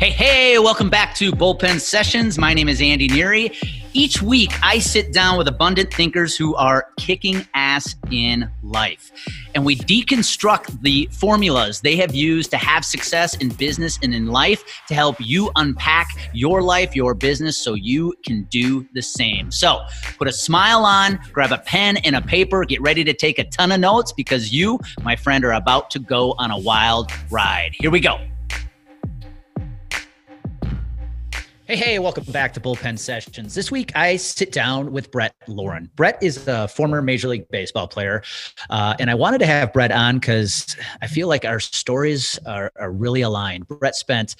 Hey, hey, welcome back to Bullpen Sessions. My name is Andy Neary. Each week, I sit down with abundant thinkers who are kicking ass in life. And we deconstruct the formulas they have used to have success in business and in life to help you unpack your life, your business, so you can do the same. So put a smile on, grab a pen and a paper, get ready to take a ton of notes because you, my friend, are about to go on a wild ride. Here we go. Hey, hey, welcome back to Bullpen Sessions. This week, I sit down with Brett Lorin. Brett is a former Major League Baseball player. Uh, and I wanted to have Brett on because I feel like our stories are, are really aligned. Brett spent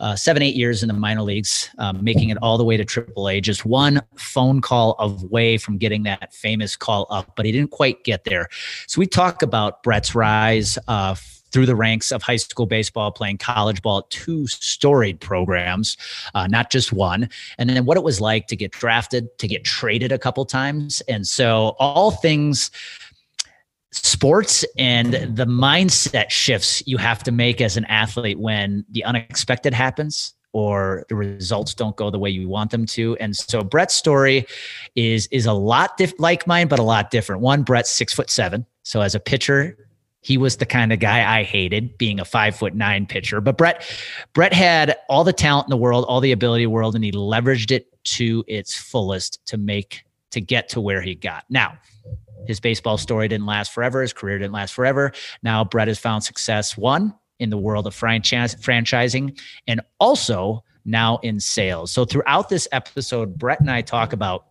uh, seven, eight years in the minor leagues, um, making it all the way to AAA, just one phone call away from getting that famous call up, but he didn't quite get there. So we talk about Brett's rise uh, through the ranks of high school baseball, playing college ball, two storied programs, uh, not just one. And then what it was like to get drafted, to get traded a couple times. And so all things sports and the mindset shifts you have to make as an athlete when the unexpected happens or the results don't go the way you want them to. And so Brett's story is is a lot diff- like mine, but a lot different. One, Brett's six foot seven. So as a pitcher, he was the kind of guy I hated, being a five foot nine pitcher. But Brett, Brett had all the talent in the world, all the ability in the world, and he leveraged it to its fullest to make to get to where he got. Now, his baseball story didn't last forever. His career didn't last forever. Now, Brett has found success one in the world of franchise franchising, and also now in sales. So throughout this episode, Brett and I talk about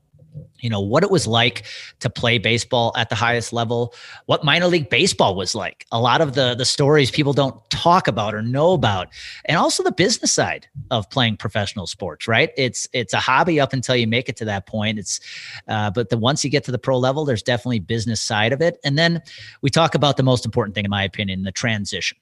you know what it was like to play baseball at the highest level what minor league baseball was like. A lot of the the stories people don't talk about or know about and also the business side of playing professional sports right? It's it's a hobby up until you make it to that point. It's uh, but the once you get to the pro level there's definitely business side of it. And then we talk about the most important thing in my opinion the transition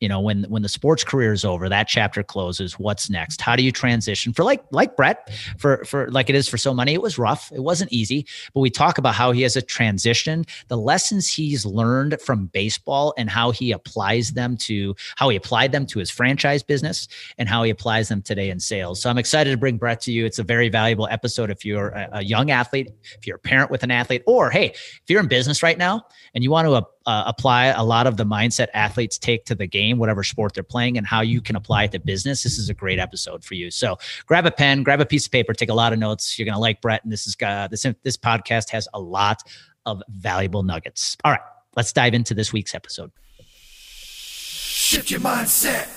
you know when when the sports career is over that chapter closes what's next? How do you transition? For like like brett mm-hmm. for for like it is for so many it was rough it wasn't easy but we talk about how he has a transition. The lessons he's learned from baseball and how he applies them to how he applied them to his franchise business and how he applies them today in sales. So i'm excited to bring brett to you. It's a very valuable episode if you're a, a young athlete if you're a parent with an athlete or hey if you're in business right now and you want to uh, apply a lot of the mindset athletes take to the game, whatever sport they're playing, and how you can apply it to business, this is a great episode for you. So grab a pen, grab a piece of paper, take a lot of notes. You're gonna like Brett, and this is uh, this this podcast has a lot of valuable nuggets. All right, let's dive into this week's episode. Shift your mindset.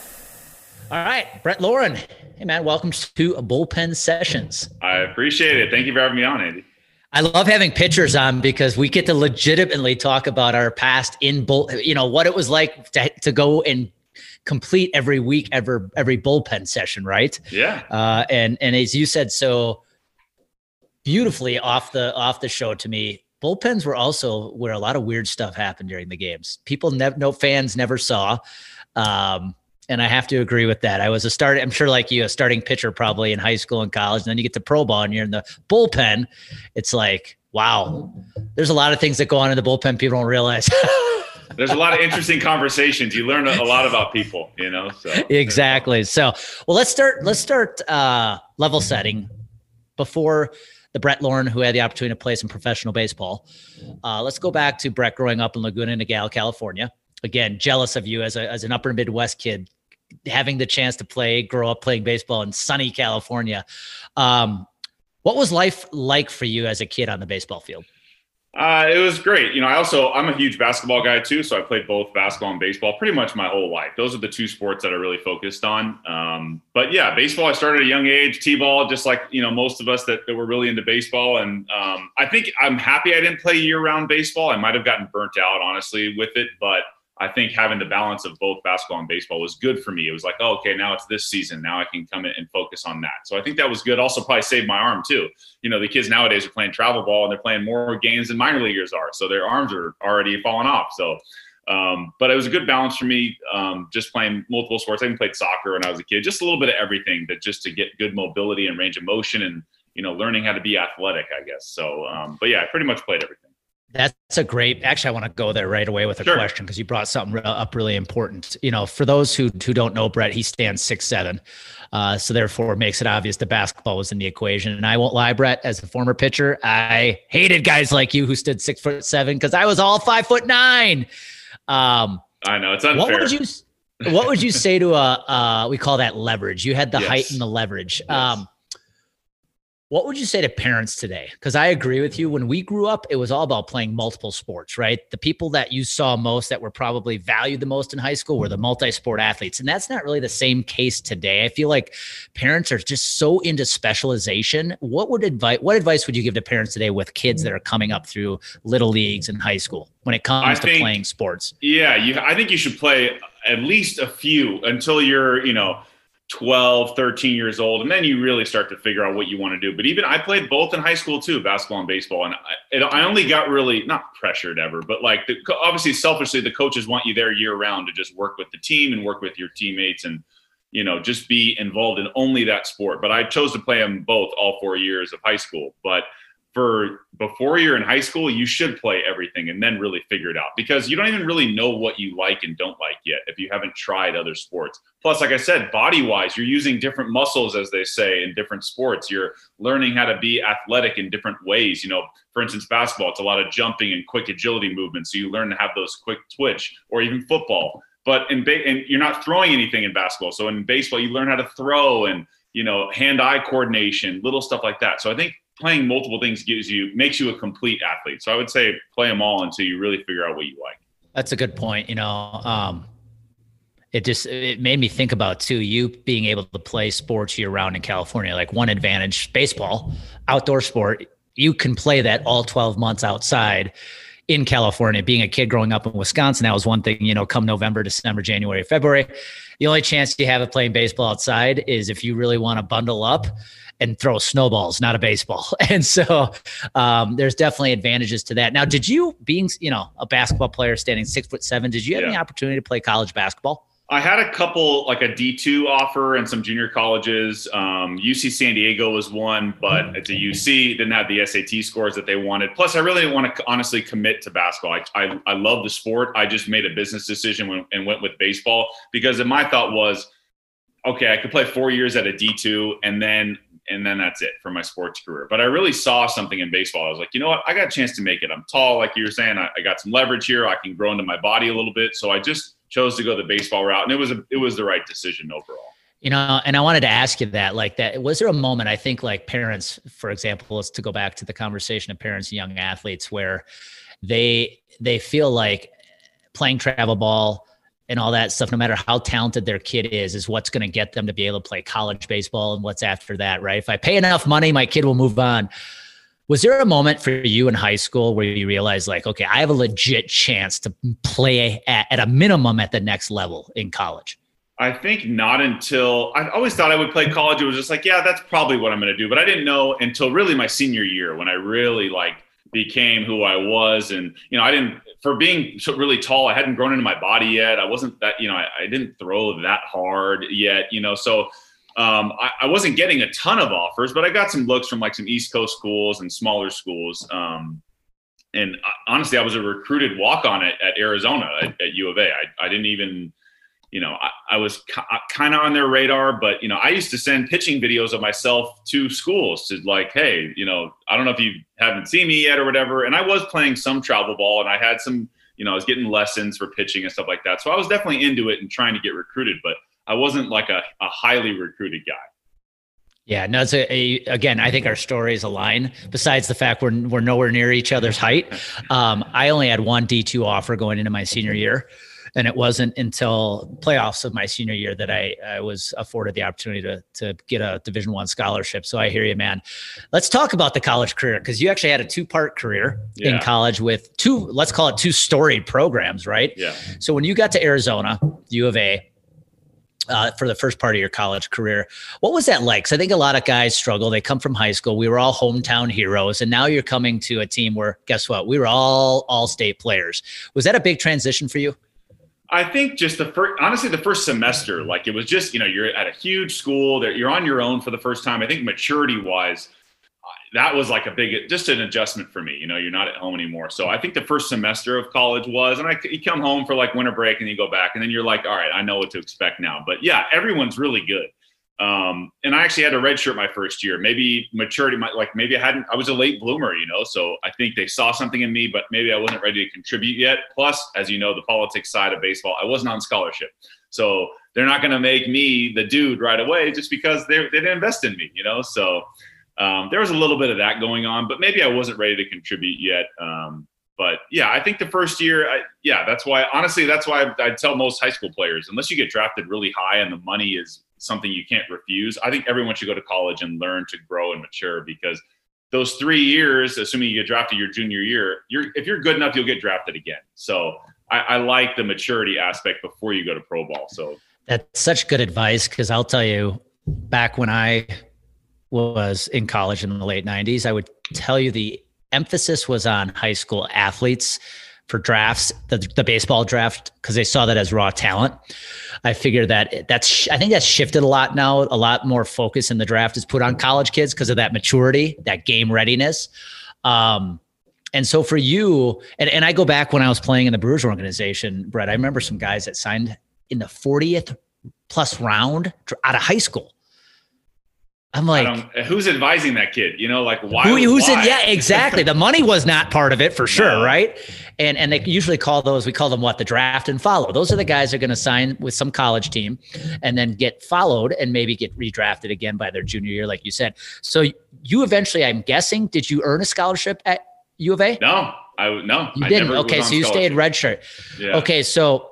All right, Brett Lorin. Hey man, welcome to a Bullpen Sessions. I appreciate it. Thank you for having me on, Andy. I love having pitchers on because we get to legitimately talk about our past in bull, you know, what it was like to, to go and complete every week, ever every bullpen session, right? Yeah. Uh, and and as you said so beautifully off the off the show to me, bullpens were also where a lot of weird stuff happened during the games. People never, no fans never saw. Um, and I have to agree with that. I was a start. I'm sure, like you, a starting pitcher probably in high school and college, and then you get to pro ball and you're in the bullpen. It's like, wow, there's a lot of things that go on in the bullpen people don't realize. there's a lot of interesting conversations. You learn a lot about people, you know. So exactly. So, well, let's start. Let's start uh, level setting before the Brett Lorin who had the opportunity to play some professional baseball. Uh, let's go back to Brett growing up in Laguna Niguel, California. Again, jealous of you as a as an Upper Midwest kid having the chance to play, grow up playing baseball in sunny California. Um, what was life like for you as a kid on the baseball field? Uh, it was great. You know, I also I'm a huge basketball guy too, so I played both basketball and baseball pretty much my whole life. Those are the two sports that I really focused on. Um, but yeah, baseball I started at a young age. T-ball, just like you know most of us that, that were really into baseball, and um, I think I'm happy I didn't play year-round baseball. I might have gotten burnt out honestly with it, but I think having the balance of both basketball and baseball was good for me. It was like, oh, okay, now it's this season. Now I can come in and focus on that. So I think that was good. Also, probably saved my arm too. You know, the kids nowadays are playing travel ball and they're playing more games than minor leaguers are. So their arms are already falling off. So, um, but it was a good balance for me. Um, just playing multiple sports. I even played soccer when I was a kid. Just a little bit of everything that just to get good mobility and range of motion and you know learning how to be athletic. I guess so. Um, but yeah, I pretty much played everything. That's a great. Actually, I want to go there right away with a Sure. question because you brought something up really important. You know, for those who who don't know Brett, he stands six seven, uh, so therefore it makes it obvious the basketball was in the equation. And I won't lie, Brett, as a former pitcher, I hated guys like you who stood six foot seven because I was all five foot nine. Um, I know it's unfair. what would you What would you say to a uh, we call that leverage? You had the Yes. height and the leverage. Yes. Um, what would you say to parents today? Because I agree with you. When we grew up, it was all about playing multiple sports, right? The people that you saw most that were probably valued the most in high school were the multi sport athletes. And that's not really the same case today. I feel like parents are just so into specialization. What would advice what advice would you give to parents today with kids that are coming up through little leagues and high school when it comes I to think- playing sports? Yeah, you, I think you should play at least a few until you're, you know, 12, 13 years old. And then you really start to figure out what you want to do. But even I played both in high school too, basketball and baseball. And I, I only got really not pressured ever, but like the, obviously selfishly, the coaches want you there year round to just work with the team and work with your teammates and, you know, just be involved in only that sport. But I chose to play them both all four years of high school. But for before you're in high school, you should play everything and then really figure it out because you don't even really know what you like and don't like yet if you haven't tried other sports. Plus, like I said, body wise, you're using different muscles, as they say, in different sports. You're learning how to be athletic in different ways. You know, for instance, basketball, it's a lot of jumping and quick agility movements. So you learn to have those quick twitch, or even football. But in ba- and you're not throwing anything in basketball. So in baseball, you learn how to throw and you know hand-eye coordination, little stuff like that. So I think playing multiple things gives you makes you a complete athlete. So I would say play them all until you really figure out what you like. That's a good point. You know, um, it just it made me think about too you being able to play sports year round in California. Like one advantage, baseball, outdoor sport, you can play that all 12 months outside in California. Being a kid growing up in Wisconsin, that was one thing, you know, come November, December, January, February, the only chance you have of playing baseball outside is if you really want to bundle up and throw snowballs, not a baseball. And so um, there's definitely advantages to that. Now, did you, being you know a basketball player standing six foot seven, did you have Yeah. any opportunity to play college basketball? I had a couple, like a D2 offer and some junior colleges. Um, UC San Diego was one, but it's a UC, didn't have the SAT scores that they wanted. Plus, I really didn't want to honestly commit to basketball. I, I, I love the sport. I just made a business decision when, and went with baseball because my thought was, okay, I could play four years at a D2 and then and then that's it for my sports career. But I really saw something in baseball. I was like, you know what? I got a chance to make it. I'm tall, like you were saying. I, I got some leverage here. I can grow into my body a little bit. So I just chose to go the baseball route, and it was a, it was the right decision overall. You know, and I wanted to ask you that, like that, was there a moment I think like parents, for example, let's to go back to the conversation of parents and young athletes where they they feel like playing travel ball and all that stuff, no matter how talented their kid is, is what's going to get them to be able to play college baseball and what's after that, right? If I pay enough money, my kid will move on. Was there a moment for you in high school where you realized, like, okay, I have a legit chance to play at, at a minimum at the next level in college? I think not until I always thought I would play college. It was just like, yeah, that's probably what I'm going to do. But I didn't know until really my senior year when I really like became who I was. And, you know, I didn't, for being so really tall, I hadn't grown into my body yet. I wasn't that, you know, I, I didn't throw that hard yet, you know, so um, I, I wasn't getting a ton of offers, but I got some looks from like some East Coast schools and smaller schools. Um, and I, honestly, I was a recruited walk on at, at Arizona at, at U of A. I, I didn't even, you know, I, I was kind of on their radar, but you know, I used to send pitching videos of myself to schools to like, hey, you know, I don't know if you haven't seen me yet or whatever. And I was playing some travel ball, and I had some, you know, I was getting lessons for pitching and stuff like that. So I was definitely into it and trying to get recruited, but I wasn't like a, a highly recruited guy. Yeah, no, it's a, a, again, I think our stories align. Besides the fact we're we're nowhere near each other's height, um, I only had one D two offer going into my senior year, and it wasn't until playoffs of my senior year that I, I was afforded the opportunity to to get a Division one scholarship. So I hear you, man. Let's talk about the college career because you actually had a two part career in college with two, let's call it two storied programs, right? Yeah. So when you got to Arizona, U of A, uh, for the first part of your college career, what was that like? 'Cause I think a lot of guys struggle. They come from high school. We were all hometown heroes, and now you're coming to a team where, guess what? We were all all-state players. Was that a big transition for you? I think just the first, honestly, the first semester, like it was just, you know, you're at a huge school that you're on your own for the first time. I think maturity wise, that was like a big, just an adjustment for me. You know, you're not at home anymore. So I think the first semester of college was, and I you come home for like winter break and you go back, and then you're like, all right, I know what to expect now. But yeah, everyone's really good. Um, and I actually had a red shirt my first year. Maybe maturity, might like maybe I hadn't. I was a late bloomer, you know. So I think they saw something in me, but maybe I wasn't ready to contribute yet. Plus, as you know, the politics side of baseball, I wasn't on scholarship, so they're not going to make me the dude right away just because they they didn't invest in me, you know. So um, there was a little bit of that going on, but maybe I wasn't ready to contribute yet. Um, but yeah, I think the first year, I, yeah, that's why. Honestly, that's why I, I tell most high school players, unless you get drafted really high and the money is something you can't refuse, I think everyone should go to college and learn to grow and mature because those three years, assuming you get drafted your junior year, you're if you're good enough, you'll get drafted again. So I, I like the maturity aspect before you go to pro ball. So that's such good advice because I'll tell you, back when I was in college in the late 90s, I would tell you the emphasis was on high school athletes for drafts, the, the baseball draft, because they saw that as raw talent. I figure that that's, I think that's shifted a lot now. A lot more focus in the draft is put on college kids because of that maturity, that game readiness. Um, and so for you, and, and I go back when I was playing in the Brewers organization, Brett, I remember some guys that signed in the 40th plus round out of high school. I'm like, who's advising that kid? You know, like why? Who, who's why? it? Yeah, exactly. the money was not part of it for sure, no. right? And and they usually call those we call them what the draft and follow. Those are the guys that are going to sign with some college team, and then get followed and maybe get redrafted again by their junior year, like you said. So you eventually, I'm guessing, did you earn a scholarship at U of A? No, I no. You didn't. okay, so you stayed redshirt. Yeah. Okay, so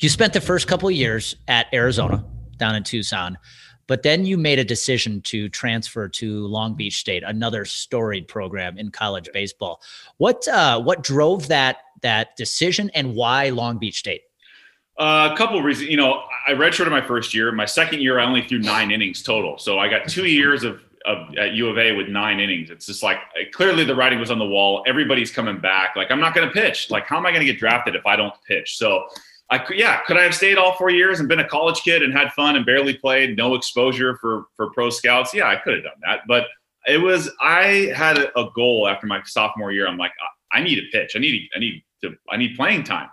you spent the first couple of years at Arizona down in Tucson. But then you made a decision to transfer to Long Beach State, another storied program in college baseball. What uh, what drove that that decision, and why Long Beach State? Uh, a couple of reasons. You know, I redshirted my first year. My second year, I only threw nine innings total. So I got two years of, of at U of A with nine innings. It's just like clearly the writing was on the wall. Everybody's coming back. Like I'm not going to pitch. Like how am I going to get drafted if I don't pitch? So I could, yeah, could I have stayed all four years and been a college kid and had fun and barely played, no exposure for for pro scouts? Yeah, I could have done that. But it was I had a, goal after my sophomore year. I'm like, I, I need a pitch. I need I need to I need playing time.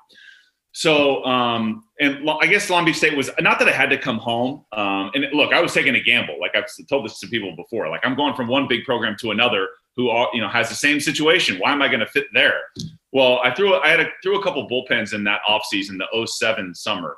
So, um, and I guess Long Beach State was not that I had to come home. Um, and look, I was taking a gamble. Like I've told this to people before. Like I'm going from one big program to another who all, you know has the same situation. Why am I going to fit there? Well, I threw I had a, threw a couple bullpens in that off season, the 07 summer,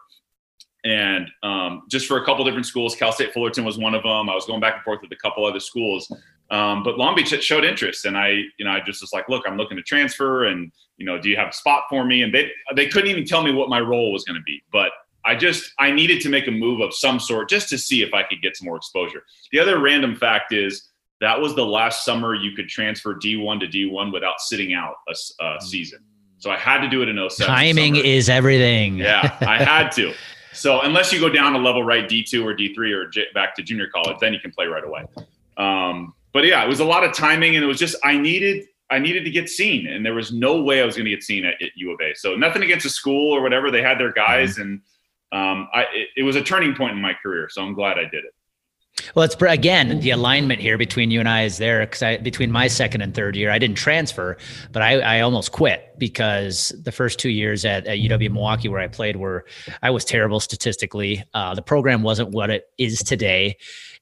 and um, just for a couple different schools. Cal State Fullerton was one of them. I was going back and forth with a couple other schools, um, but Long Beach showed interest, and I you know I just was like, look, I'm looking to transfer, and you know, do you have a spot for me? And they they couldn't even tell me what my role was going to be, but I just I needed to make a move of some sort just to see if I could get some more exposure. The other random fact is that was the last summer you could transfer D1 to D1 without sitting out a, a mm. season. So I had to do it in 07. Timing summer. is everything. Yeah, I had to. So unless you go down a level right D2 or D3 or J- back to junior college, then you can play right away. Um, but yeah, it was a lot of timing, and it was just I needed I needed to get seen, and there was no way I was going to get seen at, at, U of A. So nothing against the school or whatever; they had their guys, mm-hmm. and um, I, it, it was a turning point in my career. So I'm glad I did it. Well, it's again the alignment here between you and I is there because I between my second and third year I didn't transfer, but I, I almost quit because the first two years at, at UW Milwaukee where I played were I was terrible statistically. Uh, the program wasn't what it is today,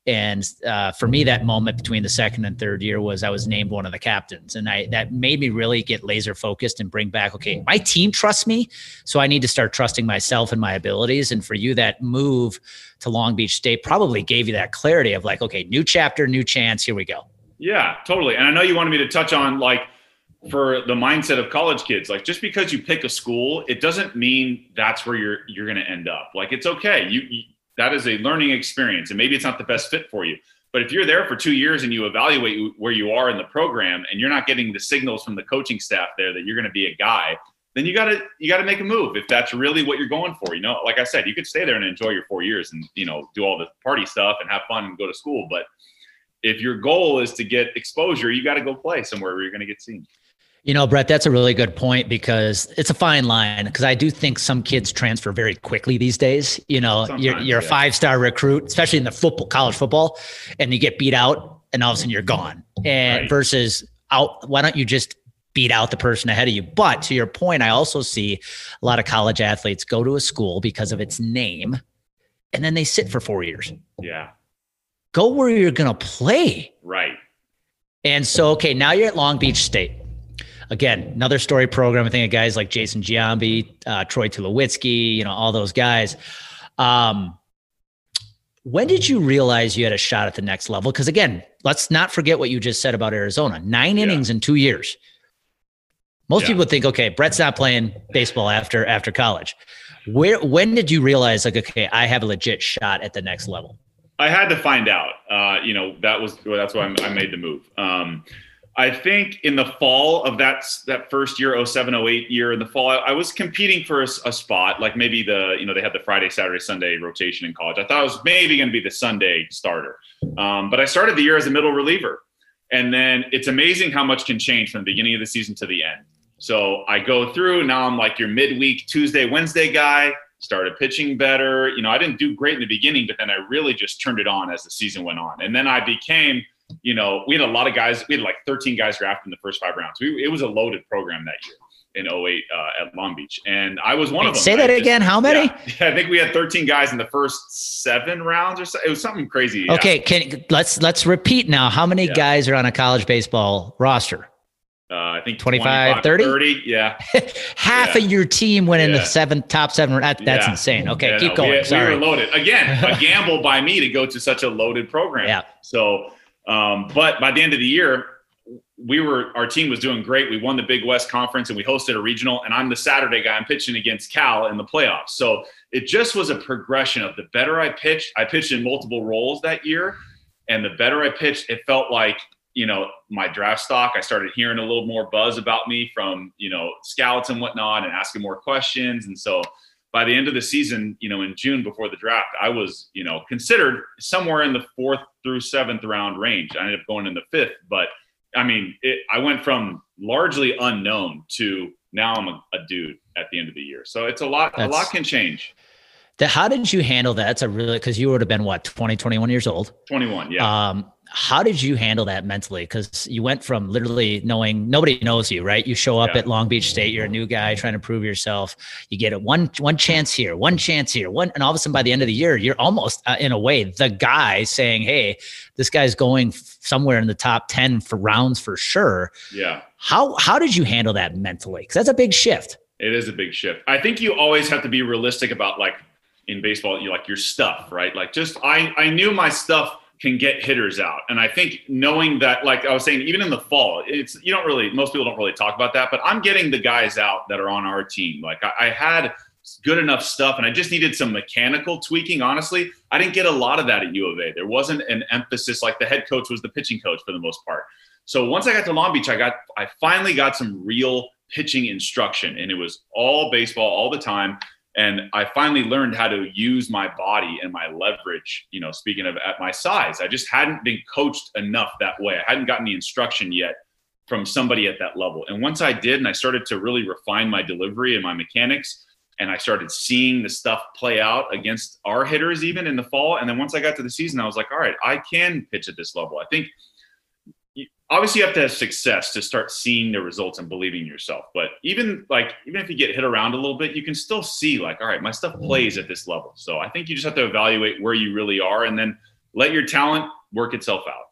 and uh, for me, that moment between the second and third year was I was named one of the captains, and I that made me really get laser focused and bring back. Okay, my team trusts me, so I need to start trusting myself and my abilities. And for you, that move to Long Beach State probably gave you that clarity of like, okay, new chapter, new chance. Here we go. Yeah, totally. And I know you wanted me to touch on like for the mindset of college kids like just because you pick a school it doesn't mean that's where you're you're going to end up like it's okay you, you that is a learning experience and maybe it's not the best fit for you. But if you're there for two years and you evaluate where you are in the program and you're not getting the signals from the coaching staff there that you're going to be a guy then you got to you got to make a move if that's really what you're going for you know? Like i said you could stay there and enjoy your four years and you know do all the party stuff and have fun and go to school but if your goal is to get exposure you got to go play somewhere where you're going to get seen you know, Brett, that's a really good point because it's a fine line. Because I do think some kids transfer very quickly these days. You know, Sometimes, you're, you're yeah. a five star recruit, especially in the football, college football, and you get beat out and all of a sudden you're gone. And Right. versus out, why don't you just beat out the person ahead of you? But to your point, I also see a lot of college athletes go to a school because of its name, and then they sit for four years. Yeah. Go where you're gonna play. Right. And so, okay, now you're at Long Beach State. Again, another story program. I think of guys like Jason Giambi, uh, Troy Tulowitzki, you know, all those guys. Um, when did you realize you had a shot at the next level? Because again, let's not forget what you just said about Arizona. Nine Yeah. innings in two years. Most Yeah. people would think, okay, Brett's not playing baseball after after college. Where when did you realize, like, okay, I have a legit shot at the next level? I had to find out. Uh, you know, that was well, that's why I'm- I made the move. Um, I think in the fall of that that first year, 07, 08 year in the fall, I, I was competing for a spot, like maybe the you know they had the Friday, Saturday, Sunday rotation in college. I thought I was maybe going to be the Sunday starter, um, but I started the year as a middle reliever, and then it's amazing how much can change from the beginning of the season to the end. So I go through now. I'm like your midweek Tuesday, Wednesday guy. Started pitching better. You know, I didn't do great in the beginning, but then I really just turned it on as the season went on. And then I became, you know, we had a lot of guys. We had like 13 guys drafted in the first five rounds. We, it was a loaded program that year in 08 uh, at Long Beach, and I was one of them. Say that just- again. How many? Yeah, I think we had 13 guys in the first seven rounds or so. It was something crazy. yeah. Okay, can let's let's repeat now. How many Yeah. guys are on a college baseball roster? Uh, I think 25, 30? 30? Yeah. Half Yeah. of your team went in the Yeah. seven top seven. That, that's Yeah. insane. Okay, Yeah, keep no, going. We, we were loaded again. A gamble by me to go to such a loaded program. Yeah. So, um, but by the end of the year, we were our team was doing great. We won the Big West Conference and we hosted a regional. And I'm the Saturday guy. I'm pitching against Cal in the playoffs. So it just was a progression of the better I pitched. I pitched in multiple roles that year, and the better I pitched, it felt like you know my draft stock. I started hearing a little more buzz about me from you know scouts and whatnot, and asking more questions. And so by the end of the season, you know, in June before the draft, I was, you know, considered somewhere in the fourth through seventh round range. I ended up going in the fifth, but I mean, it, I went from largely unknown to now I'm a, a dude at the end of the year. So it's a lot. That's- a lot can change. The- how did you handle that? That's a really because you would have been what 20, 21 years old. 21. Yeah. Um, how did you handle that mentally? Because you went from literally knowing nobody knows you, right? You show up Yeah. at Long Beach State, you're a new guy trying to prove yourself. You get it one one chance here, one chance here, one, and all of a sudden by the end of the year, you're almost uh, in a way the guy saying, "Hey, this guy's going f- somewhere in the top ten for rounds for sure." yeah. How how did you handle that mentally? Because that's a big shift. It is a big shift. I think you always have to be realistic about like in baseball, you like your stuff, right? Like just I I knew my stuff can get hitters out. And I think knowing that, like I was saying, even in the fall, it's you don't really most people don't really talk about that, but I'm getting the guys out that are on our team. Like I, I had good enough stuff and I just needed some mechanical tweaking. Honestly, I didn't get a lot of that at U of A. There wasn't an emphasis like the head coach was the pitching coach for the most part. So once I got to Long Beach, I got I finally got some real pitching instruction and it was all baseball all the time and i finally learned how to use my body and my leverage you know speaking of at my size. I just hadn't been coached enough that way. I hadn't gotten the instruction yet from somebody at that level. And once i did and i started to really refine my delivery and my mechanics and i started seeing the stuff play out against our hitters even in the fall. And then once i got to the season i was like all right i can pitch at this level. I think obviously you have to have success to start seeing the results and believing yourself but even like even if you get hit around a little bit you can still see like all right my stuff mm-hmm. plays at this level. So i think you just have to evaluate where you really are and then let your talent work itself out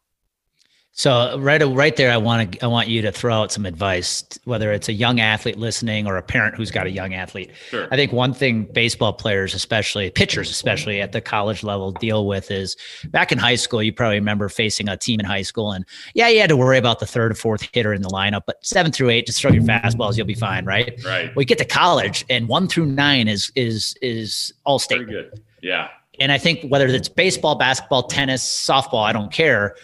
So right, right there, I want to, I want you to throw out some advice, whether it's a young athlete listening or a parent who's got a young athlete. sure I think one thing baseball players, especially pitchers, especially at the college level, deal with is back in high school. You probably remember facing a team in high school, and yeah, you had to worry about the third or fourth hitter in the lineup, but seven through eight, just throw your fastballs, you'll be fine, right? right We get to college, and one through nine is is is all state. very good yeah And I think whether it's baseball, basketball, tennis, softball, I don't care.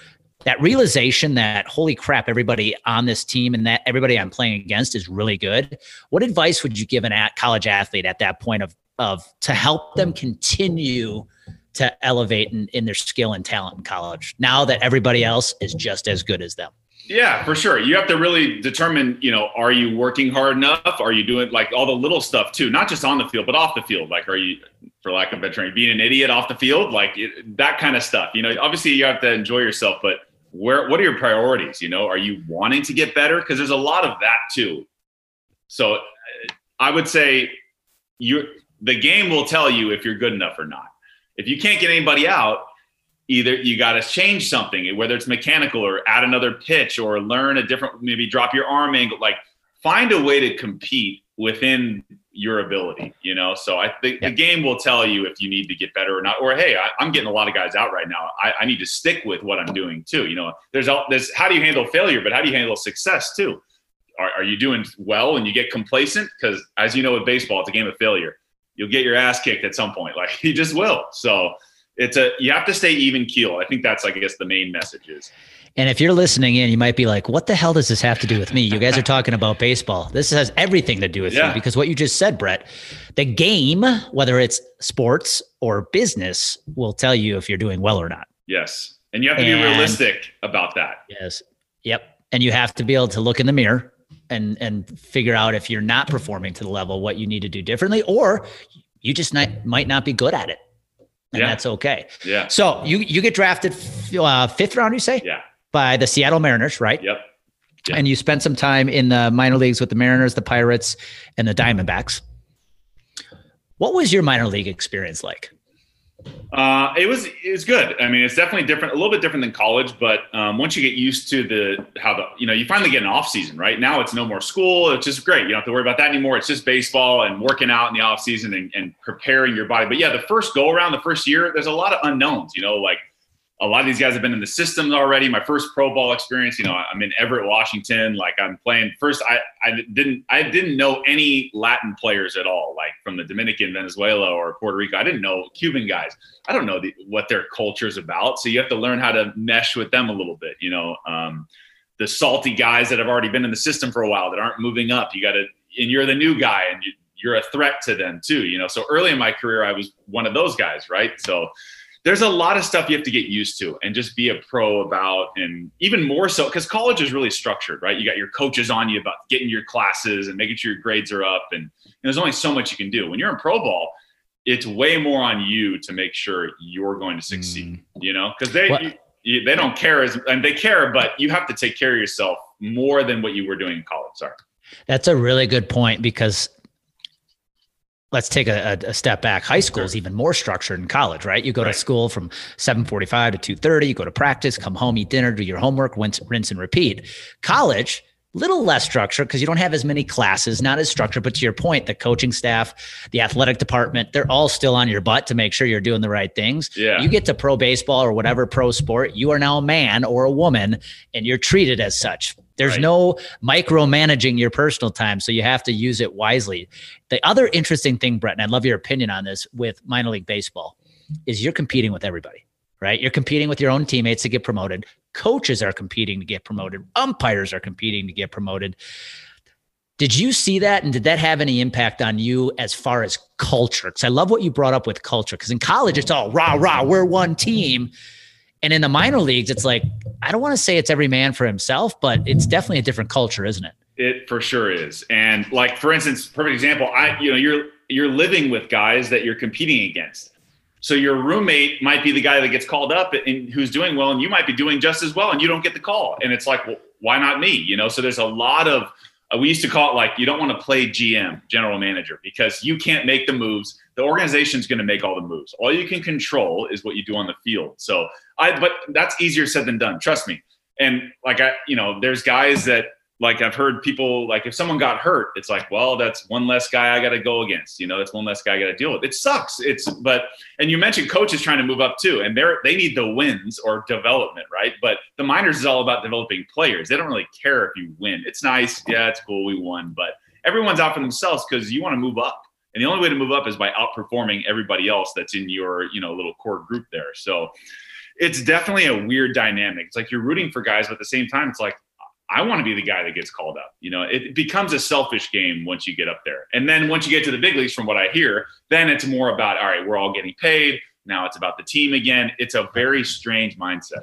That realization that holy crap, everybody on this team and that everybody I'm playing against is really good. What advice would you give an at college athlete at that point of of to help them continue to elevate in, in their skill and talent in college now that everybody else is just as good as them? Yeah, for sure. You have to really determine, you know, are you working hard enough? Are you doing like all the little stuff too, not just on the field, but off the field? Like, are you, for lack of a better term, being an idiot off the field? Like it, that kind of stuff. You know, obviously you have to enjoy yourself, but where what are your priorities? You know, are you wanting to get better? Because there's a lot of that too. So uh, I would say you the game will tell you if you're good enough or not. If you can't get anybody out, either you got to change something, whether it's mechanical or add another pitch or learn a different, maybe drop your arm angle. Like find a way to compete within your ability, you know? So I think yeah. the game will tell you if you need to get better or not, or, Hey, I, am getting a lot of guys out right now. I, I, need to stick with what I'm doing too. You know, there's all this, how do you handle failure, but how do you handle success too? Are, are you doing well and you get complacent? Cause as you know, with baseball, it's a game of failure. You'll get your ass kicked at some point. Like you just will. So it's a, you have to stay even keel. I think that's, I guess the main message is. And if you're listening in, you might be like, what the hell does this have to do with me? You guys are talking about baseball. This has everything to do with yeah. you because what you just said, Brett, the game, whether it's sports or business, will tell you if you're doing well or not. Yes. And you have to and, be realistic about that. Yes. Yep. And you have to be able to look in the mirror and and figure out if you're not performing to the level what you need to do differently or you just not, might not be good at it and yeah. that's okay yeah so you you get drafted uh, fifth round you say yeah by the Seattle Mariners, right? Yep. yep. And you spent some time in the minor leagues with the Mariners, the Pirates, and the Diamondbacks. What was your minor league experience like? Uh, it was it was good. I mean, it's definitely different, a little bit different than college. But um, once you get used to the how the you know you finally get an off season, right? Now it's no more school. It's just great. You don't have to worry about that anymore. It's just baseball and working out in the off season and, and preparing your body. But yeah, the first go around, the first year, there's a lot of unknowns. You know, like a lot of these guys have been in the systems already. My first pro ball experience, you know, I'm in Everett, Washington. Like I'm playing first. I, I didn't I didn't know any Latin players at all, like from the Dominican, Venezuela, or Puerto Rico. I didn't know Cuban guys. I don't know the, what their culture's about. So you have to learn how to mesh with them a little bit. You know, um, the salty guys that have already been in the system for a while that aren't moving up. You got to, and you're the new guy, and you, you're a threat to them too. You know, so early in my career, I was one of those guys, right? So there's a lot of stuff you have to get used to and just be a pro about and even more so because college is really structured right? You got your coaches on you about getting your classes and making sure your grades are up and, and there's only so much you can do. When you're in pro ball it's way more on you to make sure you're going to succeed mm. you know? Because they you, you, they don't care as and they care but you have to take care of yourself more than what you were doing in college sorry. That's a really good point because let's take a, a, step back. High school is even more structured in college, right? You go right. to school from 7:45 to 2:30. You go to practice, come home, eat dinner, do your homework, rinse, rinse and repeat. College, little less structure because you don't have as many classes, not as structured. But to your point, the coaching staff, the athletic department, they're all still on your butt to make sure you're doing the right things. Yeah. You get to pro baseball or whatever pro sport, you are now a man or a woman, and you're treated as such. There's right. no micromanaging your personal time, so you have to use it wisely. The other interesting thing, Brett, and I'd love your opinion on this with minor league baseball, is you're competing with everybody, right? You're competing with your own teammates to get promoted. Coaches are competing to get promoted. Umpires are competing to get promoted. Did you see that? And did that have any impact on you as far as culture? Because I love what you brought up with culture. Because in college, it's all rah, rah, we're one team. And in the minor leagues, it's like, I don't want to say it's every man for himself, but it's definitely a different culture, isn't it? It for sure is. And like, for instance, perfect example, I, you know, you're, you're living with guys that you're competing against. So your roommate might be the guy that gets called up and who's doing well, and you might be doing just as well, and you don't get the call. And it's like, well, why not me? You know, so there's a lot of, uh, we used to call it like, you don't want to play GM, general manager, because you can't make the moves the organization's going to make all the moves. All you can control is what you do on the field. So I, but that's easier said than done. Trust me. And like I, you know, there's guys that like I've heard people like if someone got hurt, it's like, well, that's one less guy I got to go against. You know, that's one less guy I got to deal with. It sucks. It's but and you mentioned coaches trying to move up too, and they're they need the wins or development, right? But the minors is all about developing players. They don't really care if you win. It's nice, yeah, it's cool, we won, but everyone's out for themselves because you want to move up. And the only way to move up is by outperforming everybody else that's in your, you know, little core group there. So it's definitely a weird dynamic. It's like you're rooting for guys, but at the same time, it's like, I want to be the guy that gets called up. You know, it becomes a selfish game once you get up there. And then once you get to the big leagues, from what I hear, then it's more about, all right, we're all getting paid. Now it's about the team again. It's a very strange mindset.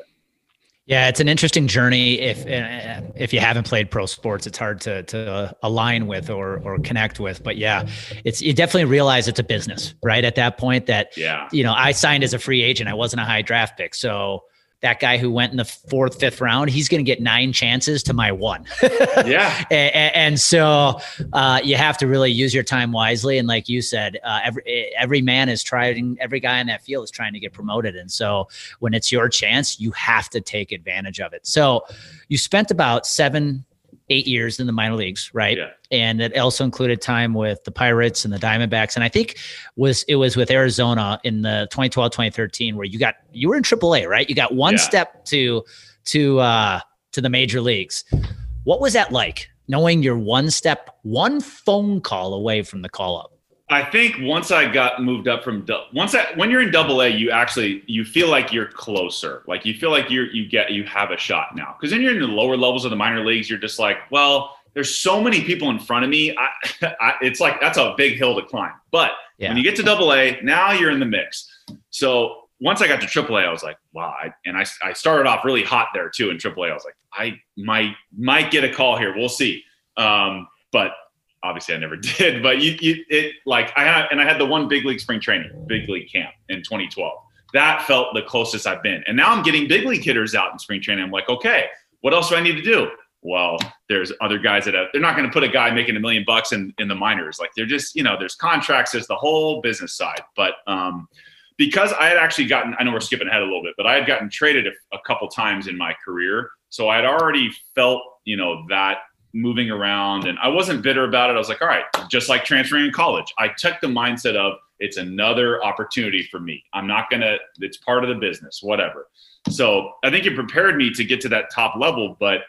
Yeah, it's an interesting journey. If uh, if you haven't played pro sports, it's hard to to align with or or connect with. But yeah, it's you definitely realize it's a business, right? At that point, that yeah, you know, I signed as a free agent. I wasn't a high draft pick, so that guy who went in the fourth, fifth round, he's going to get nine chances to my one. yeah. And, and so uh, you have to really use your time wisely. And like you said, uh, every every man is trying, every guy in that field is trying to get promoted. And so when it's your chance, you have to take advantage of it. So you spent about seven eight years in the minor leagues, right? Yeah. And it also included time with the Pirates and the Diamondbacks. And I think was it was with Arizona in the 2012, 2013, where you got you were in AAA, right? You got one Yeah. step to to uh to the major leagues. What was that like? Knowing you're one step, one phone call away from the call up. I think once I got moved up from once I when you're in double A, you actually you feel like you're closer. Like you feel like you're you get you have a shot now. Because then you're in the lower levels of the minor leagues, you're just like, well, there's so many people in front of me. I, I it's like that's a big hill to climb. But Yeah. when you get to double A, now you're in the mix. So once I got to triple A, I was like, wow. I, and I, I started off really hot there too in triple A. I was like, I might might get a call here. We'll see. Um, but obviously I never did. But you, you it like I had and I had the one big league spring training, big league camp in 2012. That felt the closest I've been. And now I'm getting big league hitters out in spring training. I'm like, okay, what else do I need to do? Well, there's other guys that have, they're not going to put a guy making a million bucks in, in the minors. Like they're just, you know, there's contracts, there's the whole business side. But um, because I had actually gotten, I know we're skipping ahead a little bit, but I had gotten traded a, a couple times in my career. So I had already felt, you know, that moving around and I wasn't bitter about it. I was like, all right, just like transferring in college, I took the mindset of it's another opportunity for me. I'm not going to, it's part of the business, whatever. So I think it prepared me to get to that top level. But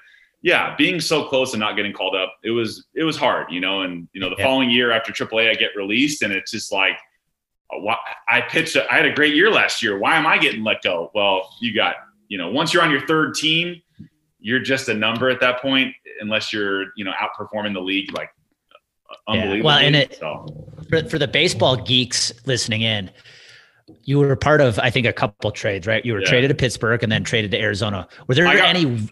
yeah, being so close and not getting called up, it was, it was hard, you know, and, you know, the Yeah. following year after AAA, I get released and it's just like, why I pitched. I had a great year last year. Why am I getting let go? Well, you got you know once you're on your third team, you're just a number at that point, unless you're you know outperforming the league like Yeah. unbelievable. Well, and it- so, For, for the baseball geeks listening in, you were part of, I think, a couple trades, right? You were Yeah. traded to Pittsburgh and then traded to Arizona. Were there got- any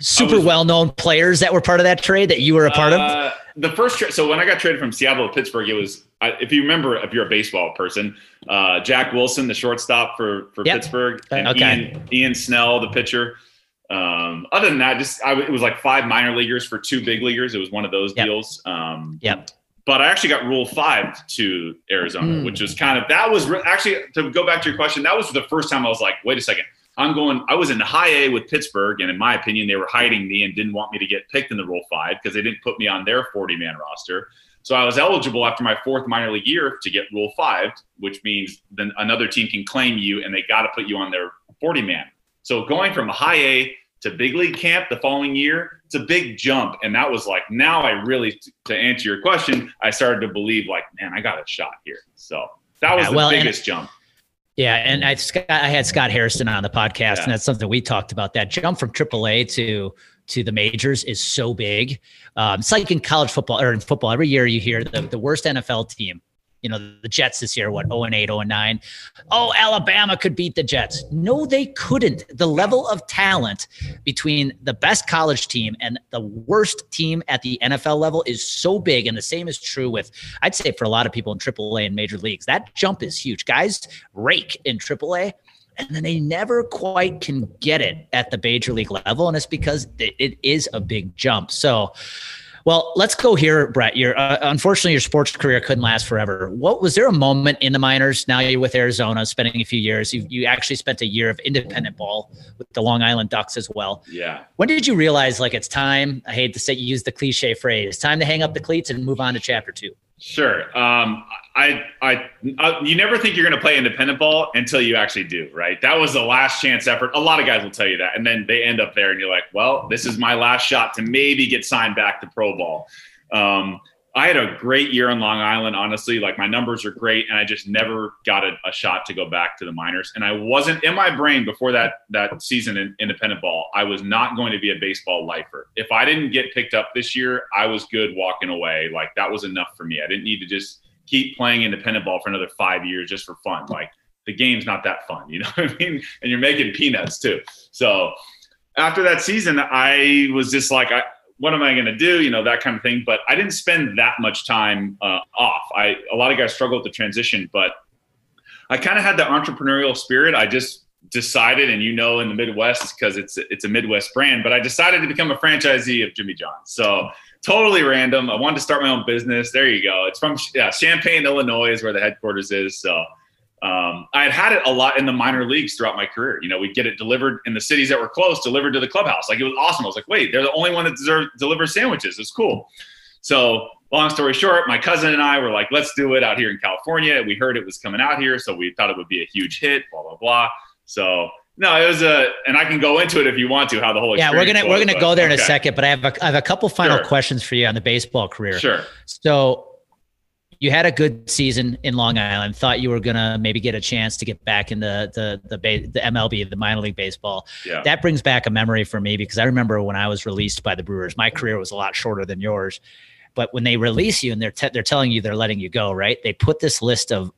super was- well known players that were part of that trade that you were a part of? Uh, the first trade. So when I got traded from Seattle to Pittsburgh, it was I, if you remember, if you're a baseball person, uh, Jack Wilson, the shortstop for for Yep. Pittsburgh, and Okay. Ian, Ian Snell, the pitcher. Um, other than that, just I, it was like five minor leaguers for two big leaguers. It was one of those Yep. deals. Um, Yep. but I actually got Rule Five to Arizona, Hmm. which was kind of that was re- actually to go back to your question. That was the first time I was like, wait a second, I'm going. I was in High A with Pittsburgh, and in my opinion, they were hiding me and didn't want me to get picked in the Rule Five because they didn't put me on their 40 man roster. So I was eligible after my fourth minor league year to get Rule Five, which means then another team can claim you, and they got to put you on their 40 man. So going from High A to big league camp the following year, it's a big jump. And that was like, now I really, to answer your question, I started to believe like, man, I got a shot here. So that was Yeah, the well, and- biggest jump. Yeah, and I I had Scott Harrison on the podcast, Yeah. and that's something we talked about. That jump from AAA to to the majors is so big. Um, it's like in college football or in football. Every year you hear the, the worst NFL team. You know, the Jets this year, what, 0 and 8, 0 and 9. Oh, Alabama could beat the Jets. No, they couldn't. The level of talent between the best college team and the worst team at the NFL level is so big. And the same is true with, I'd say, for a lot of people in AAA and major leagues. That jump is huge. Guys rake in AAA and then they never quite can get it at the major league level. And it's because it, it is a big jump. So, well, let's go here, Brett. Your uh, unfortunately your sports career couldn't last forever. What was there a moment in the minors? Now you're with Arizona, spending a few years. You you actually spent a year of independent ball with the Long Island Ducks as well. Yeah. When did you realize like it's time? I hate to say you use the cliche phrase, time to hang up the cleats and move on to chapter two. Sure. Um, I, I, I, you never think you're going to play independent ball until you actually do, right? That was the last chance effort. A lot of guys will tell you that, and then they end up there, and you're like, well, this is my last shot to maybe get signed back to pro ball. Um, I had a great year on Long Island, honestly. Like my numbers are great, and I just never got a, a shot to go back to the minors. And I wasn't in my brain before that that season in independent ball. I was not going to be a baseball lifer. If I didn't get picked up this year, I was good walking away. Like that was enough for me. I didn't need to just keep playing independent ball for another five years just for fun. Like the game's not that fun, you know what I mean? And you're making peanuts too. So after that season, I was just like, I, what am I going to do? You know, that kind of thing. But I didn't spend that much time uh, off. I, a lot of guys struggle with the transition, but I kind of had the entrepreneurial spirit. I just decided, and you know, in the Midwest because it's it's a Midwest brand, but I decided to become a franchisee of Jimmy John's. So totally random. I wanted to start my own business. There you go. It's from yeah, Champaign, Illinois, is where the headquarters is. So. Um, I had had it a lot in the minor leagues throughout my career. You know, we'd get it delivered in the cities that were close, delivered to the clubhouse. Like it was awesome. I was like, wait, they're the only one that deserve, delivers sandwiches. It's cool. So long story short, my cousin and I were like, let's do it out here in California. We heard it was coming out here, so we thought it would be a huge hit. Blah blah blah. So no, it was a, and I can go into it if you want to how the whole yeah we're gonna was, we're gonna go there in a second, but I have a I have a couple final Sure. questions for you on the baseball career. Sure. So you had a good season in Long Island. Thought you were gonna maybe get a chance to get back in the the the, ba- the MLB, the minor league baseball. Yeah. That brings back a memory for me because I remember when I was released by the Brewers. My career was a lot shorter than yours, but when they release you and they're te- they're telling you they're letting you go, right? They put this list of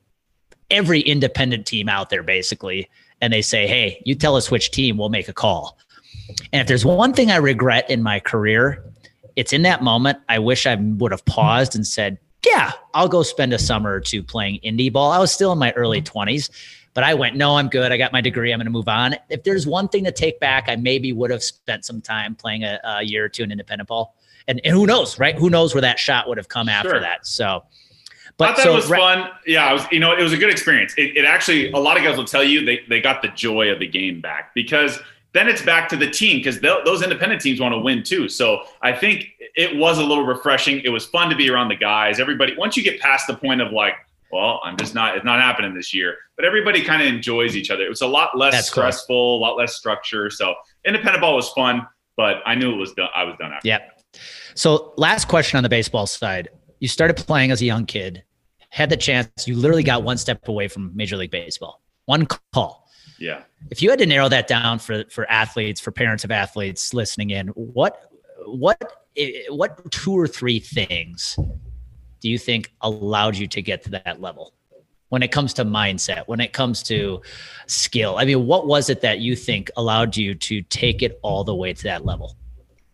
every independent team out there basically, and they say, "Hey, you tell us which team, we'll make a call." And if there's one thing I regret in my career, it's in that moment. I wish I would have paused and said, "Yeah, I'll go spend a summer or two playing indie ball." I was still in my early mm-hmm. 20s, but I went, "No, I'm good. I got my degree. I'm going to move on." If there's one thing to take back, I maybe would have spent some time playing a, a year or two in independent ball. And, and who knows, right? Who knows where that shot would have come after Sure. that? So, I but thought so it was fun. Yeah, I was. You know, it was a good experience. It, it actually, a lot of guys will tell you they they got the joy of the game back because then it's back to the team because those independent teams want to win too. So I think it was a little refreshing. It was fun to be around the guys. Everybody, once you get past the point of like, well, I'm just not. It's not happening this year. But everybody kind of enjoys each other. It was a lot less That's cool. stressful, a lot less structure. So independent ball was fun, but I knew it was done. I was done after. Yep. So, last question on the baseball side. You started playing as a young kid, had the chance, you literally got one step away from Major League Baseball. One call. Yeah. If you had to narrow that down for for athletes, for parents of athletes listening in, what what what two or three things do you think allowed you to get to that level? When it comes to mindset, when it comes to skill, I mean, what was it that you think allowed you to take it all the way to that level?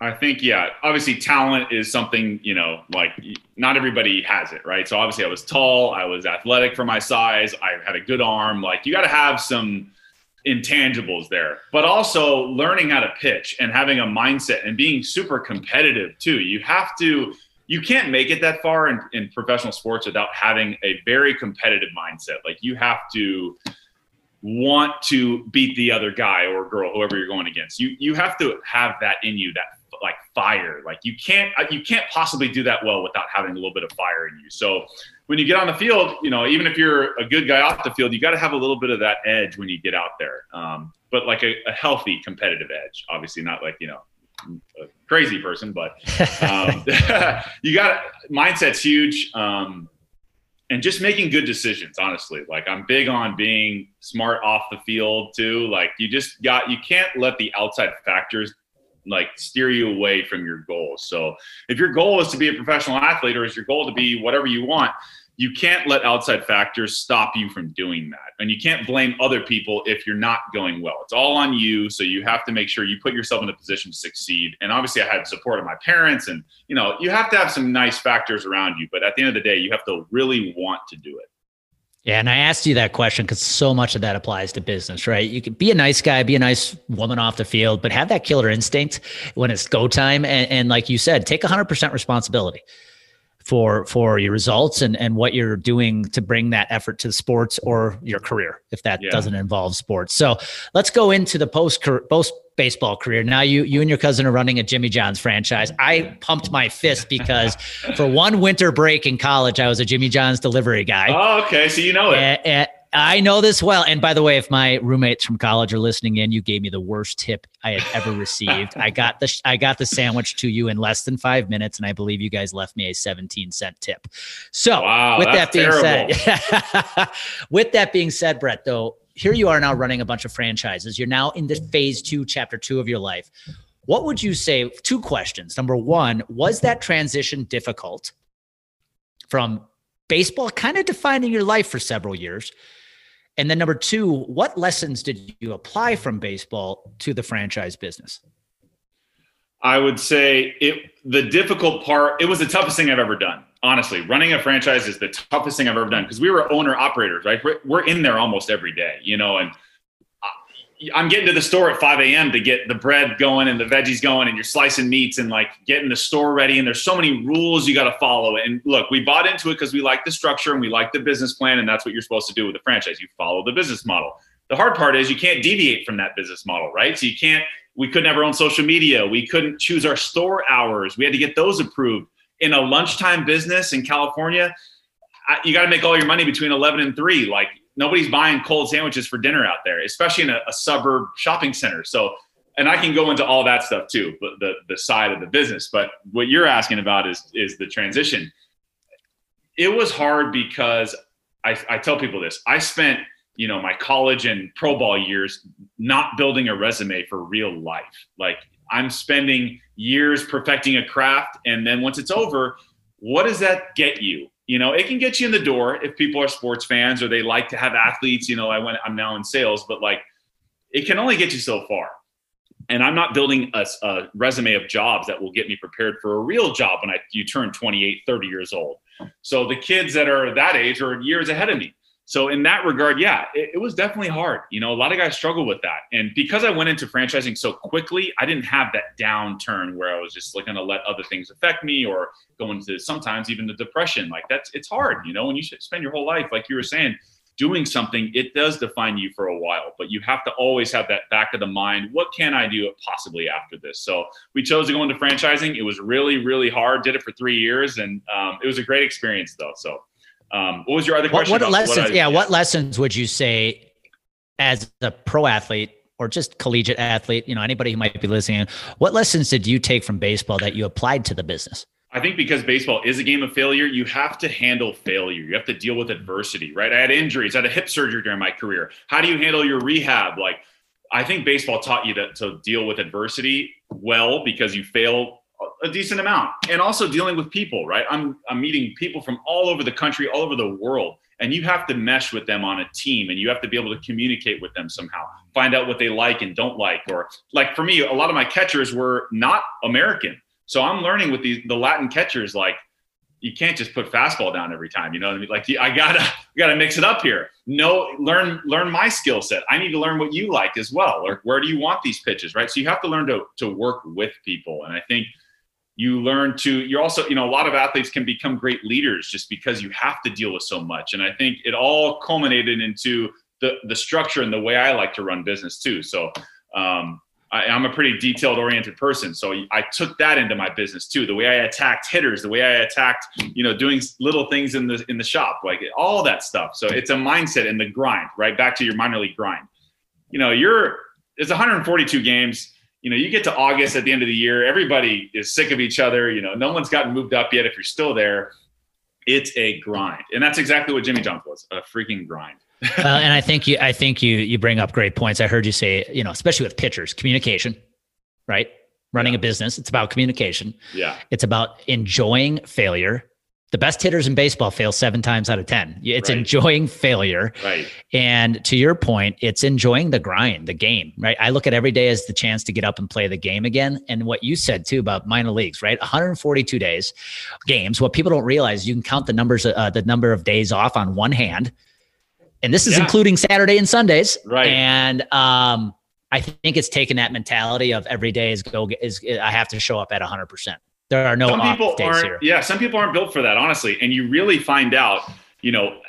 I think, yeah, obviously talent is something, you know, like not everybody has it, right? So obviously I was tall, I was athletic for my size, I had a good arm. Like you got to have some intangibles there, but also learning how to pitch and having a mindset and being super competitive too. You have to, you can't make it that far in, in professional sports without having a very competitive mindset. Like you have to, want to beat the other guy or girl, whoever you're going against. You you have to have that in you, that like fire. Like you can't you can't possibly do that well without having a little bit of fire in you. So when you get on the field, you know, even if you're a good guy off the field, you got to have a little bit of that edge when you get out there. Um, but like a, a healthy competitive edge, obviously not like you know a crazy person, but um, you got mindset's huge. Um, and just making good decisions honestly like i'm big on being smart off the field too like you just got you can't let the outside factors like steer you away from your goals so if your goal is to be a professional athlete or is your goal to be whatever you want you can't let outside factors stop you from doing that. And you can't blame other people if you're not going well. It's all on you. So you have to make sure you put yourself in a position to succeed. And obviously i had support of my parents and you know you have to have some nice factors around you. But at the end of the day you have to really want to do it Yeah, and I asked you that question because so much of that applies to business, right? You can be a nice guy, be a nice woman off the field, but have that killer instinct when it's go time. And, and like you said, take 100% responsibility for for your results and and what you're doing to bring that effort to sports or your career if that Yeah. doesn't involve sports. So let's go into the post post baseball career. Now you you and your cousin are running a Jimmy John's franchise. I pumped my fist because for one winter break in college, I was a Jimmy John's delivery guy. oh okay so you know it And, and I know this well. And by the way, if my roommates from college are listening in, you gave me the worst tip I had ever received. I got the I got the sandwich to you in less than five minutes, and I believe you guys left me a 17 cent tip. So Wow, with that being said, with that being said, Brett, though, here you are now running a bunch of franchises. You're now into phase two, chapter two of your life. What would you say? Two questions. Number one, was that transition difficult from baseball kind of defining your life for several years? And then number two, what lessons did you apply from baseball to the franchise business? I would say it the difficult part, it was the toughest thing I've ever done. Honestly, running a franchise is the toughest thing I've ever done because we were owner operators, right? We're, we're in there almost every day, you know, and I'm getting to the store at 5 a.m. to get the bread going and the veggies going, and you're slicing meats and like getting the store ready. And there's so many rules you got to follow. And look, we bought into it because we like the structure and we like the business plan, and that's what you're supposed to do with a franchise. You follow the business model. The hard part is you can't deviate from that business model, right? So you can't. We couldn't have our own social media. We couldn't choose our store hours. We had to get those approved. In a lunchtime business in California, you got to make all your money between 11 and 3 like nobody's buying cold sandwiches for dinner out there, especially in a, a suburb shopping center. So, and I can go into all that stuff too, but the the side of the business. But what you're asking about is is the transition. It was hard because I, I tell people this. I spent you know my college and pro ball years not building a resume for real life. Like I'm spending years perfecting a craft, and then once it's over, what does that get you? You know it can get you in the door if people are sports fans or they like to have athletes you know i went i'm now in sales but like it can only get you so far. And i'm not building a, a, resume of jobs that will get me prepared for a real job when i you turn 28 30 years old. So the kids that are that age are years ahead of me so in that regard, yeah, it, it, was definitely hard. You know, a lot of guys struggle with that. And because I went into franchising so quickly, I didn't have that downturn where I was just like going to let other things affect me or go into sometimes even the depression. Like that's it's hard, you know, when you spend your whole life, like you were saying, doing something, it does define you for a while. But you have to always have that back of the mind. What can I do possibly after this? So we chose to go into franchising. It was really, really hard. Did it for three years, and um, it was a great experience though. So um, what was your other question? What, what lessons? What I, yeah, yeah, what lessons would you say as a pro athlete or just collegiate athlete? You know, anybody who might be listening. What lessons did you take from baseball that you applied to the business? I think because baseball is a game of failure, you have to handle failure. You have to deal with adversity, right? I had injuries, I had a hip surgery during my career. How do you handle your rehab? Like, I think baseball taught you that to deal with adversity well because you fail a decent amount and also dealing with people right i'm i'm meeting people from all over the country all over the world and you have to mesh with them on a team and you have to be able to communicate with them somehow find out what they like and don't like or like for me a lot of my catchers were not american so i'm learning with the the latin catchers like you can't just put fastball down every time. You know what I mean? Like I gotta gotta mix it up here. No, learn learn my skill set. I need to learn what you like as well. Or where do you want these pitches, right? So you have to learn to to work with people. And I think you learn to you're also you know a lot of athletes can become great leaders just because you have to deal with so much. And i think it all culminated into the the structure and the way i like to run business too. So um, I, am a pretty detailed oriented person. So i took that into my business too. The way i attacked hitters the way i attacked you know doing little things in the in the shop like all that stuff. So it's a mindset and the grind right? Back to your minor league grind. You know you're it's 142 games you know, you get to August at the end of the year, everybody is sick of each other. You know, no one's gotten moved up yet. If you're still there, it's a grind, and that's exactly what Jimmy John's was—a freaking grind. uh, and I think you, I think you, you bring up great points. I heard you say, you know, especially with pitchers, communication, right? Running yeah. a business, it's about communication. Yeah, it's about enjoying failure the best hitters in baseball fail seven times out of 10. It's right. enjoying failure. Right. And to your point, it's enjoying the grind, the game, right? I look at every day as the chance to get up and play the game again. And what you said too about minor leagues, right? 142 days games. What people don't realize, you can count the numbers, uh, the number of days off on one hand. And this is yeah. including Saturday and Sundays. Right. And, um, I think it's taken that mentality of every day is go is I have to show up at 100%. There are no some people aren't. Here. Yeah, some people aren't built for that, honestly. And you really find out, you know,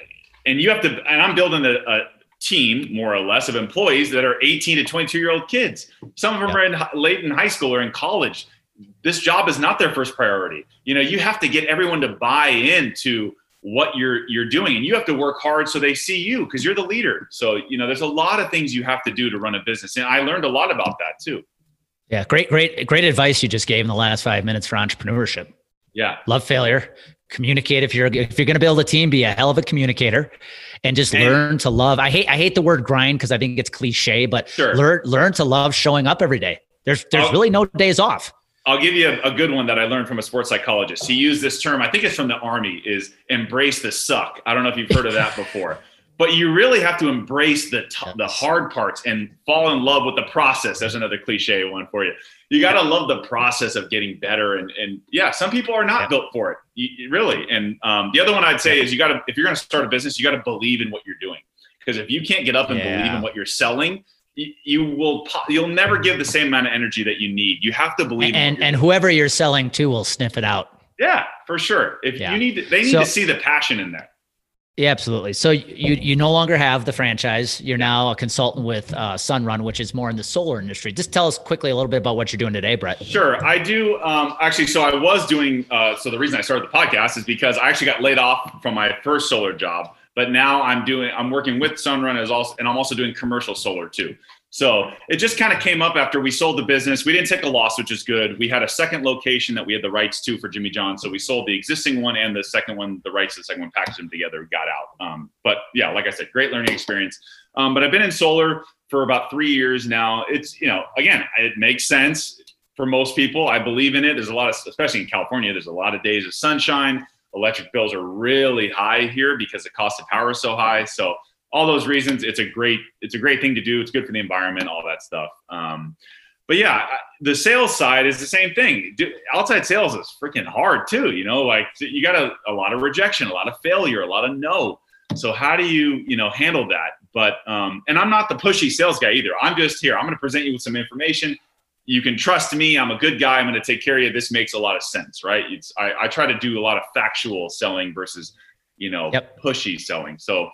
and you have to. And I'm building a, a team, more or less, of employees that are 18 to 22 year old kids. Some of them are in late in high school or in college. This job is not their first priority. You know, you have to get everyone to buy into what you're you're doing and you have to work hard so they see you because you're the leader so you know there's a lot of things you have to do to run a business and i learned a lot about that too yeah, great, great, great advice you just gave in the last five minutes for entrepreneurship. Yeah, love failure. Communicate if you're if you're going to build a team, be a hell of a communicator, and just and, learn to love. I hate I hate the word grind because I think it's cliche, but sure. learn learn to love showing up every day. There's there's I'll, really no days off. I'll give you a, a, good one that I learned from a sports psychologist. He used this term. I think it's from the army. Is embrace the suck. I don't know if you've heard of that before but you really have to embrace the t- the hard parts and fall in love with the process. There's another cliche one for you. You got to love the process of getting better, and and yeah, some people are not yeah. built for it, you, really. And um, the other one I'd say is you got to if you're going to start a business, you got to believe in what you're doing because if you can't get up and yeah. believe in what you're selling, you, you will you'll never give the same amount of energy that you need. You have to believe. And and whoever you're selling to will sniff it out. Yeah, for sure. If yeah. you need, to, they need so, to see the passion in there. Yeah, absolutely. So you you no longer have the franchise. You're now a consultant with uh, Sunrun, which is more in the solar industry. Just tell us quickly a little bit about what you're doing today, Brett. Sure, I do. Um, actually, so I was doing. Uh, so the reason I started the podcast is because I actually got laid off from my first solar job, but now I'm doing. I'm working with Sunrun as also, and I'm also doing commercial solar too. So it just kind of came up after we sold the business. We didn't take a loss, which is good. We had a second location that we had the rights to for Jimmy John. So we sold the existing one and the second one, the rights to the second one, packaged them together, got out. Um, but yeah, like I said, great learning experience. Um, but I've been in solar for about three years now. It's, you know, again, it makes sense for most people. I believe in it. There's a lot of, especially in California, there's a lot of days of sunshine. Electric bills are really high here because the cost of power is so high. So all those reasons, it's a great it's a great thing to do. It's good for the environment, all that stuff. Um, but yeah, the sales side is the same thing. Outside sales is freaking hard too. You know, like you got a, a lot of rejection, a lot of failure, a lot of no. So how do you you know handle that? But um, and I'm not the pushy sales guy either. I'm just here. I'm going to present you with some information. You can trust me. I'm a good guy. I'm going to take care of you. This makes a lot of sense, right? It's I, I try to do a lot of factual selling versus you know yep. pushy selling. So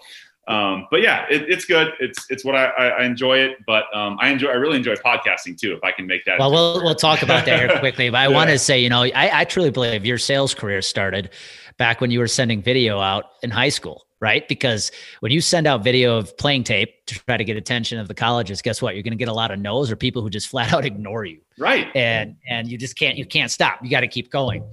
um, but yeah, it, it's good. It's it's what I, I enjoy it, but um, I enjoy I really enjoy podcasting too. If I can make that. Well, we'll we'll talk about that here quickly. But I yeah. want to say, you know, I, I truly believe your sales career started back when you were sending video out in high school right? Because when you send out video of playing tape to try to get attention of the colleges, guess what? You're going to get a lot of no's or people who just flat out ignore you. Right. And and you just can't you can't stop. You got to keep going.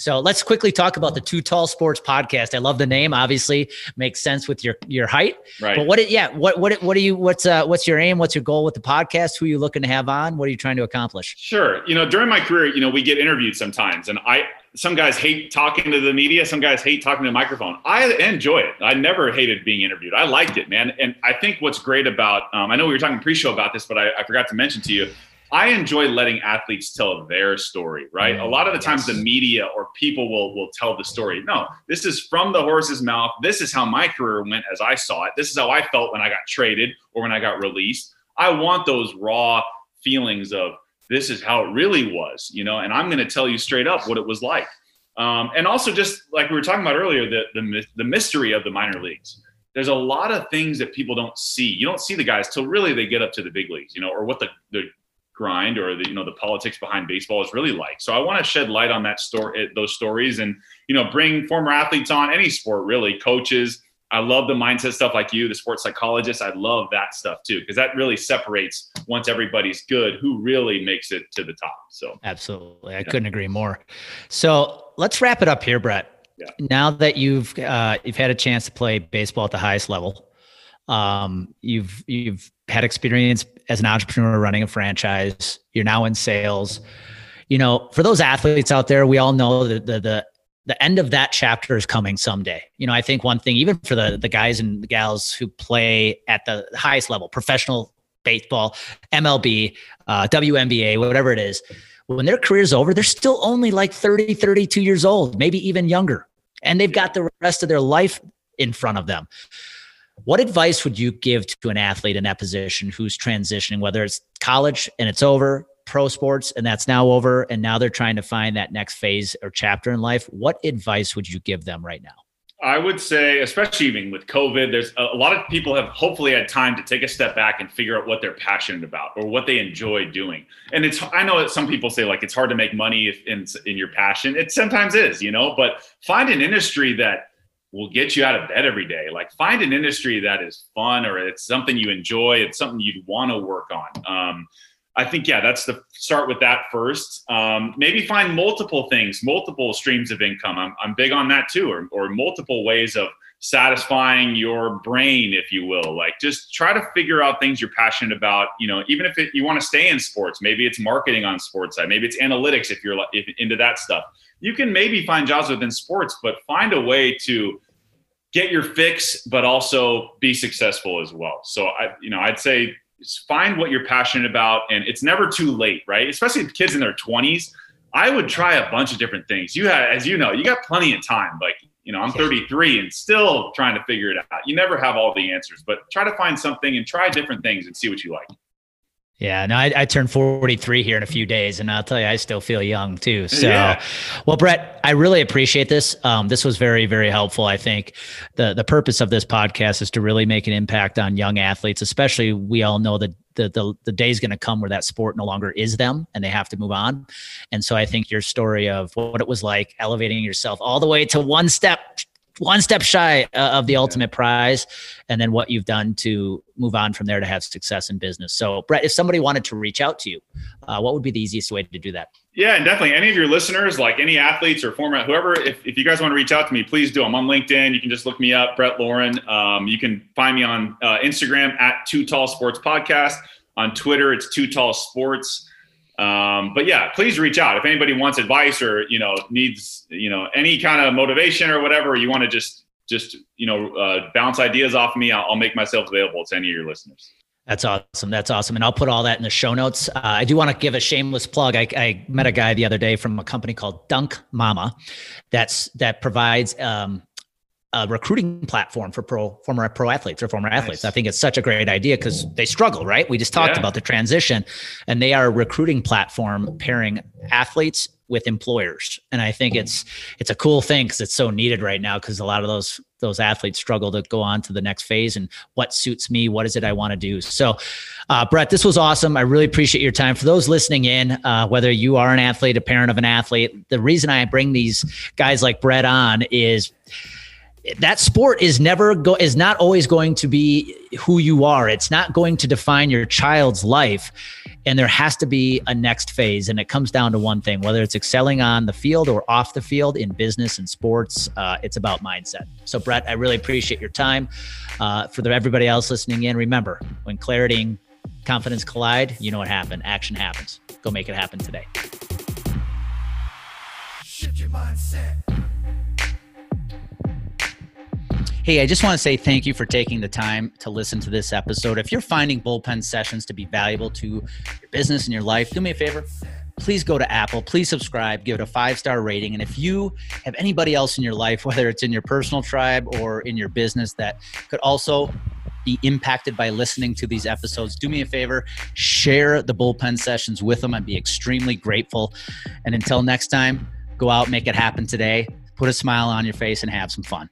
So let's quickly talk about the Too Tall Sports podcast. I love the name. Obviously, makes sense with your your height. Right. But what? It, yeah. What? What? What do you? What's uh? What's your aim? What's your goal with the podcast? Who are you looking to have on? What are you trying to accomplish? Sure. You know, during my career, you know, we get interviewed sometimes, and I some guys hate talking to the media. Some guys hate talking to the microphone. I enjoy it. I never hated being interviewed. I liked it, man. And I think what's great about, um, I know we were talking pre-show about this, but I, I, forgot to mention to you, I enjoy letting athletes tell their story, right? Mm, a lot of the times yes. the media or people will, will tell the story. No, this is from the horse's mouth. This is how my career went as I saw it. This is how I felt when I got traded or when I got released. I want those raw feelings of, this is how it really was, you know, and I'm going to tell you straight up what it was like. Um, and also, just like we were talking about earlier, the, the, the mystery of the minor leagues. There's a lot of things that people don't see. You don't see the guys till really they get up to the big leagues, you know, or what the, the grind or the you know the politics behind baseball is really like. So I want to shed light on that story, those stories, and you know, bring former athletes on any sport, really, coaches, I love the mindset stuff like you, the sports psychologist. I love that stuff too, because that really separates once everybody's good, who really makes it to the top. So absolutely. I yeah. couldn't agree more. So let's wrap it up here, Brett. Yeah. Now that you've uh, you've had a chance to play baseball at the highest level, um, you've you've had experience as an entrepreneur running a franchise. You're now in sales. You know, for those athletes out there, we all know that the, the the end of that chapter is coming someday. You know, I think one thing, even for the the guys and the gals who play at the highest level, professional baseball, MLB, uh, WNBA, whatever it is, when their career's over, they're still only like 30, 32 years old, maybe even younger. And they've got the rest of their life in front of them. What advice would you give to an athlete in that position who's transitioning, whether it's college and it's over, pro sports and that's now over and now they're trying to find that next phase or chapter in life? What advice would you give them right now? I would say especially even with covid there's a, lot of people have hopefully had time to take a step back and figure out what they're passionate about or what they enjoy doing. And it's i know that some people say like it's hard to make money in in your passion. It sometimes is you know but find an industry that will get you out of bed every day. Like find an industry that is fun or it's something you enjoy. It's something you'd want to work on. Um, I think yeah, that's the start with that first. Um, maybe find multiple things, multiple streams of income. I'm, I'm big on that too, or, or multiple ways of satisfying your brain, if you will. Like just try to figure out things you're passionate about. You know, even if it, you want to stay in sports, maybe it's marketing on sports side, maybe it's analytics if you're if, into that stuff. You can maybe find jobs within sports, but find a way to get your fix, but also be successful as well. So I, you know, I'd say find what you're passionate about and it's never too late right? Especially kids in their 20s i would try a bunch of different things. You have as you know you got plenty of time. Like you know i'm 33 and still trying to figure it out. You never have all the answers but try to find something and try different things and see what you like Yeah, no, I, I turned 43 here in a few days, and I'll tell you, I still feel young too. So, yeah. well, Brett, I really appreciate this. Um, this was very, very helpful. I think the the purpose of this podcast is to really make an impact on young athletes, especially we all know that the the, the day is going to come where that sport no longer is them and they have to move on. And so, I think your story of what it was like elevating yourself all the way to one step one step shy uh, of the ultimate prize and then what you've done to move on from there to have success in business. So brett if somebody wanted to reach out to you uh, what would be the easiest way to do that? Yeah and definitely any of your listeners like any athletes or former whoever if, if you guys want to reach out to me please do. I'm on linkedin. You can just look me up brett Lorin. Um, you can find me on uh, instagram at too tall sports podcast. On twitter it's too tall sports um, but yeah, please reach out if anybody wants advice or you know needs you know any kind of motivation or whatever. You want to just just you know uh, bounce ideas off of me. I'll, I'll, make myself available to any of your listeners. That's awesome. That's awesome. And I'll put all that in the show notes. Uh, I do want to give a shameless plug. I, I, met a guy the other day from a company called Dunk Mama, that's that provides um, a recruiting platform for pro former pro athletes or former athletes. Nice. I think it's such a great idea because they struggle, right? We just talked yeah. about the transition, and they are a recruiting platform pairing athletes with employers. And I think it's it's a cool thing because it's so needed right now because a lot of those those athletes struggle to go on to the next phase and what suits me, what is it I want to do. So, uh, Brett, this was awesome. I really appreciate your time. For those listening in, uh, whether you are an athlete, a parent of an athlete, the reason I bring these guys like Brett on is that sport is never go is not always going to be who you are. It's not going to define your child's life. And there has to be a next phase. And it comes down to one thing whether it's excelling on the field or off the field in business and sports uh, it's about mindset. So brett i really appreciate your time. Uh, for the, everybody else listening in remember when clarity and confidence collide you know what happened. Action happens. Go make it happen today. Shift your mindset Hey, I just want to say thank you for taking the time to listen to this episode. If you're finding bullpen sessions to be valuable to your business and your life, do me a favor. Please go to Apple, please subscribe, give it a five star rating. And if you have anybody else in your life, whether it's in your personal tribe or in your business, that could also be impacted by listening to these episodes, do me a favor, share the bullpen sessions with them. I'd be extremely grateful. And until next time, go out, make it happen today, put a smile on your face, and have some fun.